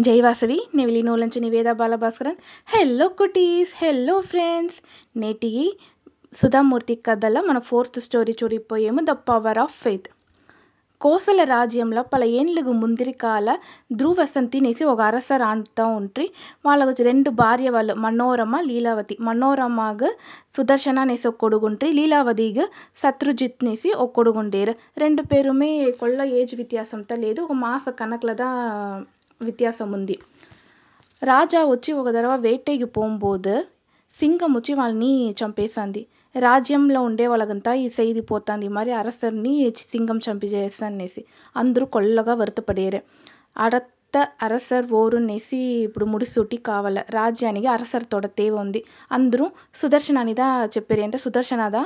జైవాసవి నెవిలినో నుంచి Niveda Balabhaskaran. Hello cuties. Hello friends నేటి సుధామూర్తి కథల మన fourth story చూడిపోయేము the power of faith Kosala రాజ్యంలో పల ఏళ్ళకు ముందిరికాల ధ్రువసన్ తినేసి ఒక అరస రాంతా ఉంట్రి. వాళ్ళకు రెండు భార్య వాళ్ళు మనోరమ లీలావతి. మనోరమాగ సుదర్శన అనేసి ఒక కొడుగుంట్రి. లీలావతిగా சத்ருஜித் நேசி ஒரு கொடுகுண்டேர் ரெண்டு பேருமே கொள்ள ஏஜ் வித்தியாசம் தான் லேது ஒரு மாத వ్యత్యాసం ఉంది రాజా వచ్చి ఒక దడవ వేటైకి పోంబోదు సింగం వచ్చి వాళ్ళని చంపేసింది రాజ్యంలో ఉండే వాళ్ళకంతా ఈ సేది పోతుంది. మరి అరసర్ని సింగం చంపిచేస్తనేసి అందరూ కొల్లగా వరతపడేరు అడత్త అరసర్ ఓరు అనేసి ఇప్పుడు ముడిసూటి కావాల. రాజ్యానికి అరసర్తోడ తేవ ఉంది. అందరూ సుదర్శనానిదా చెప్పారు అంటే సుదర్శనదా?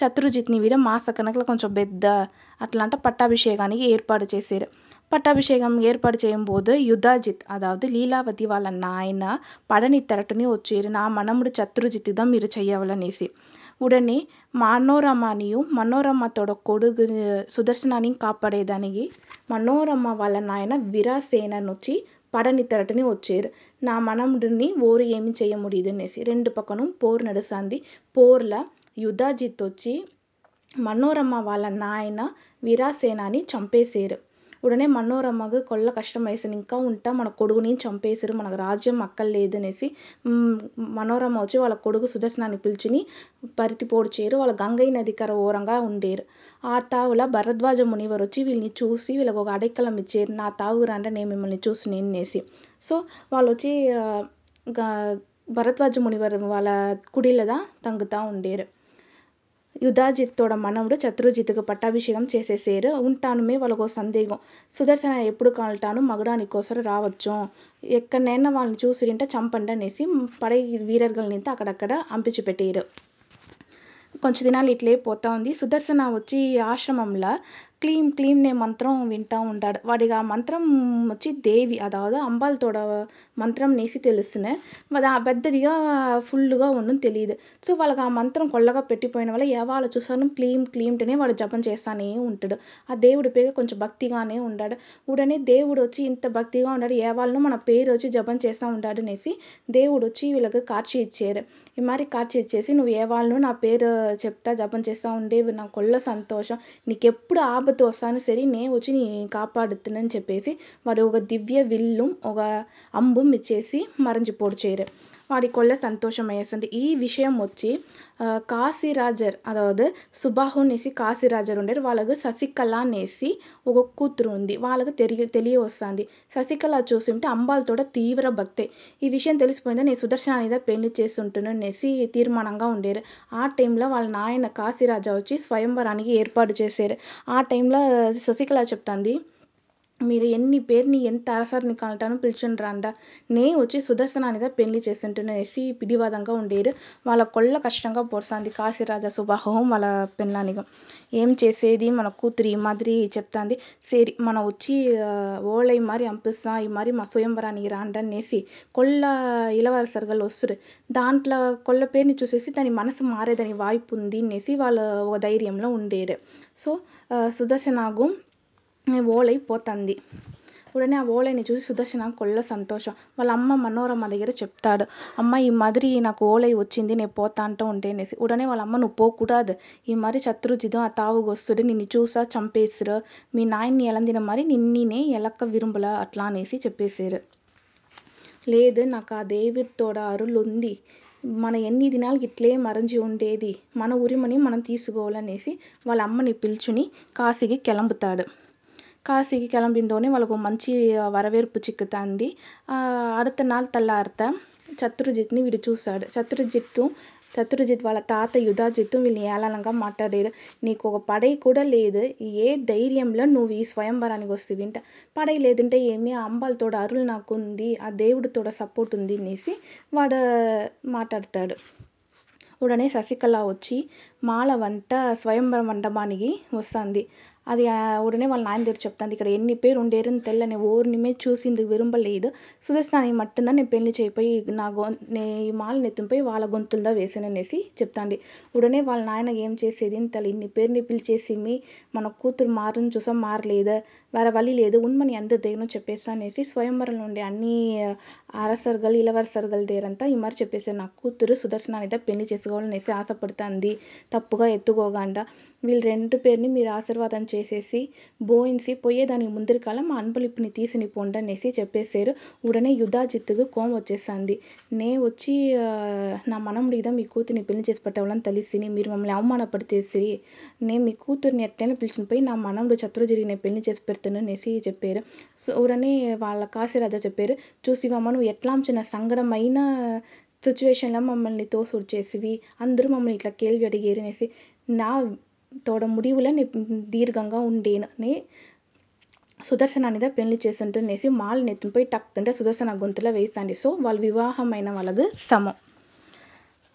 శత్రుజిత్ని వీడ మాస కనకల కొంచెం పెద్ద అట్లా అంట పట్టాభిషేకానికి ఏర్పాటు చేశారు పట్టాభిషేకం ఏర్పాటు చేయంబోదు యుధాజిత్ అదావదు లీలావతి వాళ్ళ నాయన పడని తెరటుని వచ్చేరు నా మనముడు శత్రుజిత్తుదా మీరు చెయ్యవలనేసి ఉడనే మనోరమనియు మనోరమతోడ కొడుగు సుదర్శనాన్ని కాపాడేదానికి మనోరమ వాళ్ళ నాయన వీరసేననొచ్చి పడని తెరటుని వచ్చేరు నా మనముడిని ఓరు ఏమి చేయ ముడియదు అనేసి రెండు పక్కన పోరు నడుస్తుంది పోర్ల యుధాజిత్ వచ్చి మనోరమ వాళ్ళ నాయన వీరసేనాని చంపేశారు ఉడనే మనోరమకు కొల్ల కష్టం వేసింది ఇంకా ఉంటా మన కొడుకుని చంపేశారు మనకు రాజ్యం అక్కర్లేదు అనేసి మనోరమ్మ వచ్చి వాళ్ళ కొడుకు సుదర్శనాన్ని పిలిచిని పరితి పోడ్చేరు. వాళ్ళ గంగై నది కర ఓరంగా ఉండేరు. ఆ తావుల భరద్వాజ మునివరు వచ్చి వీళ్ళని చూసి వీళ్ళకి ఒక అడైక్కలం ఇచ్చేరు. నా తావు రంటే నేను మిమ్మల్ని చూసి నేనేసి సో వాళ్ళు వచ్చి భరద్వాజ మునివరు వాళ్ళ కుడిలదా తంగుతూ ఉండేరు. యుధాజిత్తోడ మనవడు శత్రుజిత్తుకు పట్టాభిషేకం చేసేసేరు. ఉంటానుమే వాళ్ళకో సందేహం సుదర్శన ఎప్పుడు కాల్టాను రావచ్చు ఎక్కడైనా వాళ్ళని చూసి చూసిరింట చంపండి అనేసి పడే వీరగల్ని అక్కడక్కడ అంపించి పెట్టారు కొంచెం దినాలు ఇట్లే పోతా ఉంది. సుదర్శన వచ్చి ఈ క్లీమ్ క్లీం నే మంత్రం వింటూ ఉంటాడు. వాడికి ఆ మంత్రం వచ్చి దేవి అదావదు అంబాలతోడ మంత్రం నేసి తెలుసును. మరి ఆ పెద్దదిగా ఫుల్లుగా ఉండని తెలియదు సో వాళ్ళకి ఆ మంత్రం కొల్లగా పెట్టిపోయిన వల్ల ఎవాళ చూసాను క్లీమ్ క్లీమ్టనే వాడు జపం చేస్తానే ఉంటాడు. ఆ దేవుడి పేరు కొంచెం భక్తిగానే ఉండాడు. ఉడనే దేవుడు వచ్చి ఇంత భక్తిగా ఉన్నాడు ఏవాళ్ళను మన పేరు వచ్చి జపం చేస్తూ ఉంటాడు అనేసి దేవుడు వచ్చి వీళ్ళకి కాచి ఇచ్చారు. ఈ మరి కాచి ఇచ్చేసి నువ్వు ఏవాళ్ళను నా పేరు చెప్తా జపం చేస్తూ ఉండేవి నా కొల్ల సంతోషం. నీకెప్పుడు ఎప్పుడు ఆపత్తు వస్తాను సరే నే వచ్చి నీ కాపాడుతానని చెప్పేసి వాడు ఒక దివ్య విల్లు ఒక అంబు ఇచ్చేసి మరంచి చేయరు వారి కొల్ల సంతోషం వేసింది ఈ విషయం వచ్చి కాశీరాజర్ అదావదు సుబాహు అనేసి కాశీరాజర్ ఉండేరు. వాళ్ళకు శశికళ అనేసి ఒక కూతురు ఉంది. వాళ్ళకు తెలియ తెలియ వస్తుంది శశికళ చూసింటే అంబాలతోడ తీవ్ర భక్తే. ఈ విషయం తెలిసిపోయింది? నేను సుదర్శనానిదా పెళ్ళి చేస్తుంటాను అనేసి తీర్మానంగా ఉండేరు. ఆ టైంలో వాళ్ళ నాయన కాశీరాజా వచ్చి స్వయంవరానికి ఏర్పాటు చేశారు ఆ టైంలో శశికళ చెప్తుంది మీరు ఎన్ని పేరుని ఎంత అరసరిని కాల్టాను పిలిచుండ్రాండా నే వచ్చి సుదర్శనానిద పెండ్లి చేసింటిని ఎస్సి పిడివాదంగా ఉండేరు. వాళ్ళ కొల్ల కష్టంగా పోర్సాంది కాశీరాజా సుబాహువు వాళ్ళ పెళ్ళానిగా ఏం చేసేది? మన కూతురి ఈ మాదిరి చెప్తాంది. సేరి మన వచ్చి ఓలై మరి అంపిస్తా ఈ మారి మా స్వయంవరానికి రాండనేసి కొల్ల ఇలవరసరుగలు వస్తురు దాంట్లో కొల్ల పేరుని చూసేసి దాని మనసు మారేదని వాయిపు ఉంది అనేసి వాళ్ళు ఒక ధైర్యంలో ఉండేరు. సో సుదర్శనాగు ఓలైపోతుంది ఉడనే ఆ ఓలైని చూసి సుదర్శన కొల్ల సంతోషం. వాళ్ళ అమ్మ మనోరమ దగ్గర చెప్తాడు అమ్మ ఈ మాదిరి నాకు ఓలై వచ్చింది నేను పోతా అంటూ ఉంటే అనేసి. ఉడనే వాళ్ళ అమ్మ నువ్వు పోకూడదు. ఈ మరి శత్రుజితం ఆ తావుగొస్తుడు నిన్ను చూసా చంపేసిరు మీ నాయన్ని ఎలందిన మరి నిన్నే ఎలక్క విరుంబుల అట్లా అనేసి చెప్పేశారు లేదు నాకు ఆ దేవితోడ అరులు ఉంది మన ఎన్ని దినాలు ఇట్లే మరంజి ఉండేది. మన ఉరిమని మనం తీసుకోవాలనేసి వాళ్ళ అమ్మని పిలుచుని కాశీకి కెలంపుతాడు காசிக்கு கிளம்பிருந்தோனே వాళ్ళకు మంచి వరవేర్పు చిక్కుతాంది. అడత నాల్ తెల్లారితే శత్రుజిత్ని వీడు చూశాడు. శత్రుజిత్తు శత్రుజిత్ వాళ్ళ తాత యుధాజిత్తు వీళ్ళని ఏళనంగా మాట్లాడారు నీకు ఒక పడై కూడా లేదు. ఏ ధైర్యంలో నువ్వు ఈ స్వయంవరానికి వస్తుంది అంటే. పడై లేదంటే ఏమి? అంబాలతోడ అరులు నాకుంది. ఆ దేవుడితోడ సపోర్ట్ ఉంది అనేసి వాడు మాట్లాడతాడు. ఉడనే శశికళ వచ్చి మాల వంట స్వయంవరం మండపానికి వస్తుంది. అది ఉడనే వాళ్ళ నాయన దగ్గర చెప్తాంది ఇక్కడ ఎన్ని పేరు ఉండేరుని తెల్లని ఓర్నిమే చూసింది విరుంబలేదు. సుదర్శనాన్ని మట్టుందా నేను పెళ్ళి చేయిపోయి నా గొ నే ఈ మాల ఎత్తునిపోయి వాళ్ళ గొంతులదా వేసాననేసి చెప్తాంది. ఉడనే వాళ్ళ నాయన ఏం చేసేది? తల్లి ఇన్ని పేరుని పిలిచేసిమి మన కూతురు మారని చూసాం మారలేదా? వేరే వల్లి లేదు உண்மனை எந்த தைரியம் చెప్పేసానేసి స్వయంవరంలో ఉండే అన్ని అరసరగలు ఇలవరసర్గల దేరంతా ఈ మరి చెప్పేసి నా కూతురు సుదర్శనానిదా పెళ్ళి చేసుకోవాలనేసి ఆశపడుతుంది. తప్పుగా ఎత్తుకోగాండా వీళ్ళు రెండు పేరుని మీరు ఆశీర్వాదం చేసేసి బోయిన్సి పోయేదానికి ముందరి కాలం మా తీసిని పొండి అనేసి చెప్పేశారు. ఉడనే యుధాజిత్తుకు కోపం వచ్చేసింది. నే వచ్చి నా మనముడికి మీ కూతుర్ని పెళ్ళి చేసి పెట్టవాలని తెలిసిని మీరు మమ్మల్ని అవమానపడితేసి నేను మీ కూతుర్ని ఎట్టైనా పిలిచిన పోయి నా మనముడు చతురుజిరికి నేను పెళ్ళి చేసి పెడతాను అనేసి చెప్పారు. సో ఉడనే వాళ్ళ కాశీరాజా చెప్పారు చూసివమ్మ నువ్వు ఎట్లాంచిన సంగడమైన సిచ్యువేషన్లో మమ్మల్ని తోసుడ్చేసివి అందరూ మమ్మల్ని ఇట్లా కేల్వి అడిగేరు అనేసి నా தோட முடிவில் నీ దీర్ఘంగా ఉండేనని సుదర్శన్ అనేది పెళ్ళి చేసింటునేసి మాల్ని ఎత్తుని పోయి టక్ అంటే సుదర్శన గొంతులో వేస్తాండి సో వాళ్ళు వివాహమైన వాళ్ళకు సమం.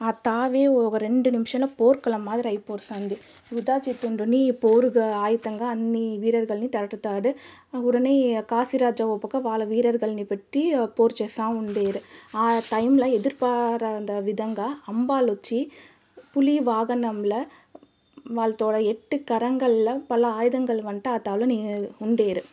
ఆ తావే ఒక రెండు నిమిషంలో పోర్కల మాదిరి అయిపోతుంది యుధాజిత్తుని పోరుగా ஆயுதங்கா అన్ని వీరర్గల్ని తరటుతాడు. ఉడనే కాశీరాజా ఒప్పక వాళ్ళ వీరర్గల్ని పెట్టి పోరు చేస్తూ ఉండేరు. ఆ టైంలో ఎదుర్పారాத విధంగా అంబాలు వచ్చి పులి వాహనంలో వాళ్ళతోడ ఎట్టు కరంగల్ల పల ఆయుధంగల్ వంట ఆ తావలో ఉండేరు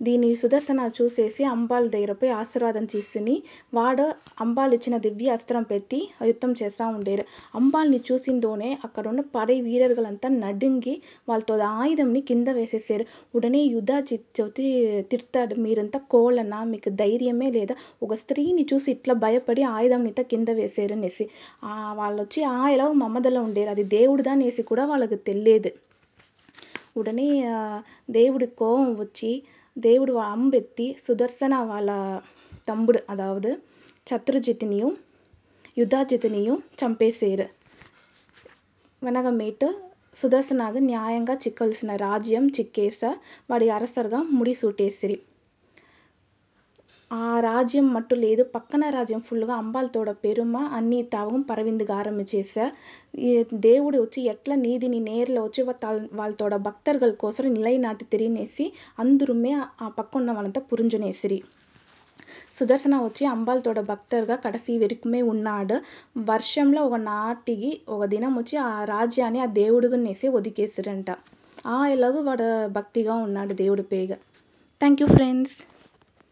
దీని సుదర్శన చూసేసి అంబాల దగ్గర పోయి ఆశీర్వాదం తీసుకుని వాడు అంబాలిచ్చిన దివ్య అస్త్రం పెట్టి యుద్ధం చేస్తూ ఉండేరు. అంబాల్ని చూసిందోనే అక్కడున్న పడే వీరర్గలంతా నడుంగి వాళ్ళతో ఆయుధంని కింద వేసేసారు. ఉడనే యుధాచి చవితి తిడతాడు. మీరంతా కోళ్ళనా? మీకు ధైర్యమే లేదా? ఒక స్త్రీని చూసి ఇట్లా భయపడి ఆయుధంనిత కింద వేసారు అనేసి. వాళ్ళు వచ్చి ఆ ఎలా మమ్మదలో ఉండేరు? అది దేవుడు అనేసి కూడా వాళ్ళకి తెలియదు. ఉడనే దేవుడి కోపం వచ్చి దేవుడు అంబెత్తి సుదర్శన వాళ్ళ తమ్ముడు అదావదు శత్రుజిత్నియు యుధాజిత్నియు చంపేశారు వెనగమేటు సుదర్శనాకు న్యాయంగా చిక్కాల్సిన రాజ్యం చిక్కేస వాడి అరసర్గా ముడిసూటేసిరి ఆ ఆ రాజ్యం మట్టు లేదు. పక్కన రాజ్యం ఫుల్గా అంబాలతోడ పెరుమ అన్ని అన్నీ తావం பரவிந்துகாக చేస దేవుడు వచ్చి ఎట్లా నీతిని నేర్లో వచ్చి వాళ్ళతోడ భక్తர்கள் కోసం నిలైనాటి తిరిగినేసి అందరుమే ఆ పక్కన్న వాళ్ళంతా పురింజునేసిరి. సుదర్శన వచ్చి అంబాలతోడ భక్తర్గా కడసి వెరుకుమే ఉన్నాడు. వర్షంలో ఒక నాటికి ఒక దినం వచ్చి ఆ రాజ్యాన్ని ఆ దేవుడుగానేసి ఒదికేసిరంట. ఆ ఎలాగూ వాడు భక్తిగా ఉన్నాడు దేవుడి పేగ. Thank you friends.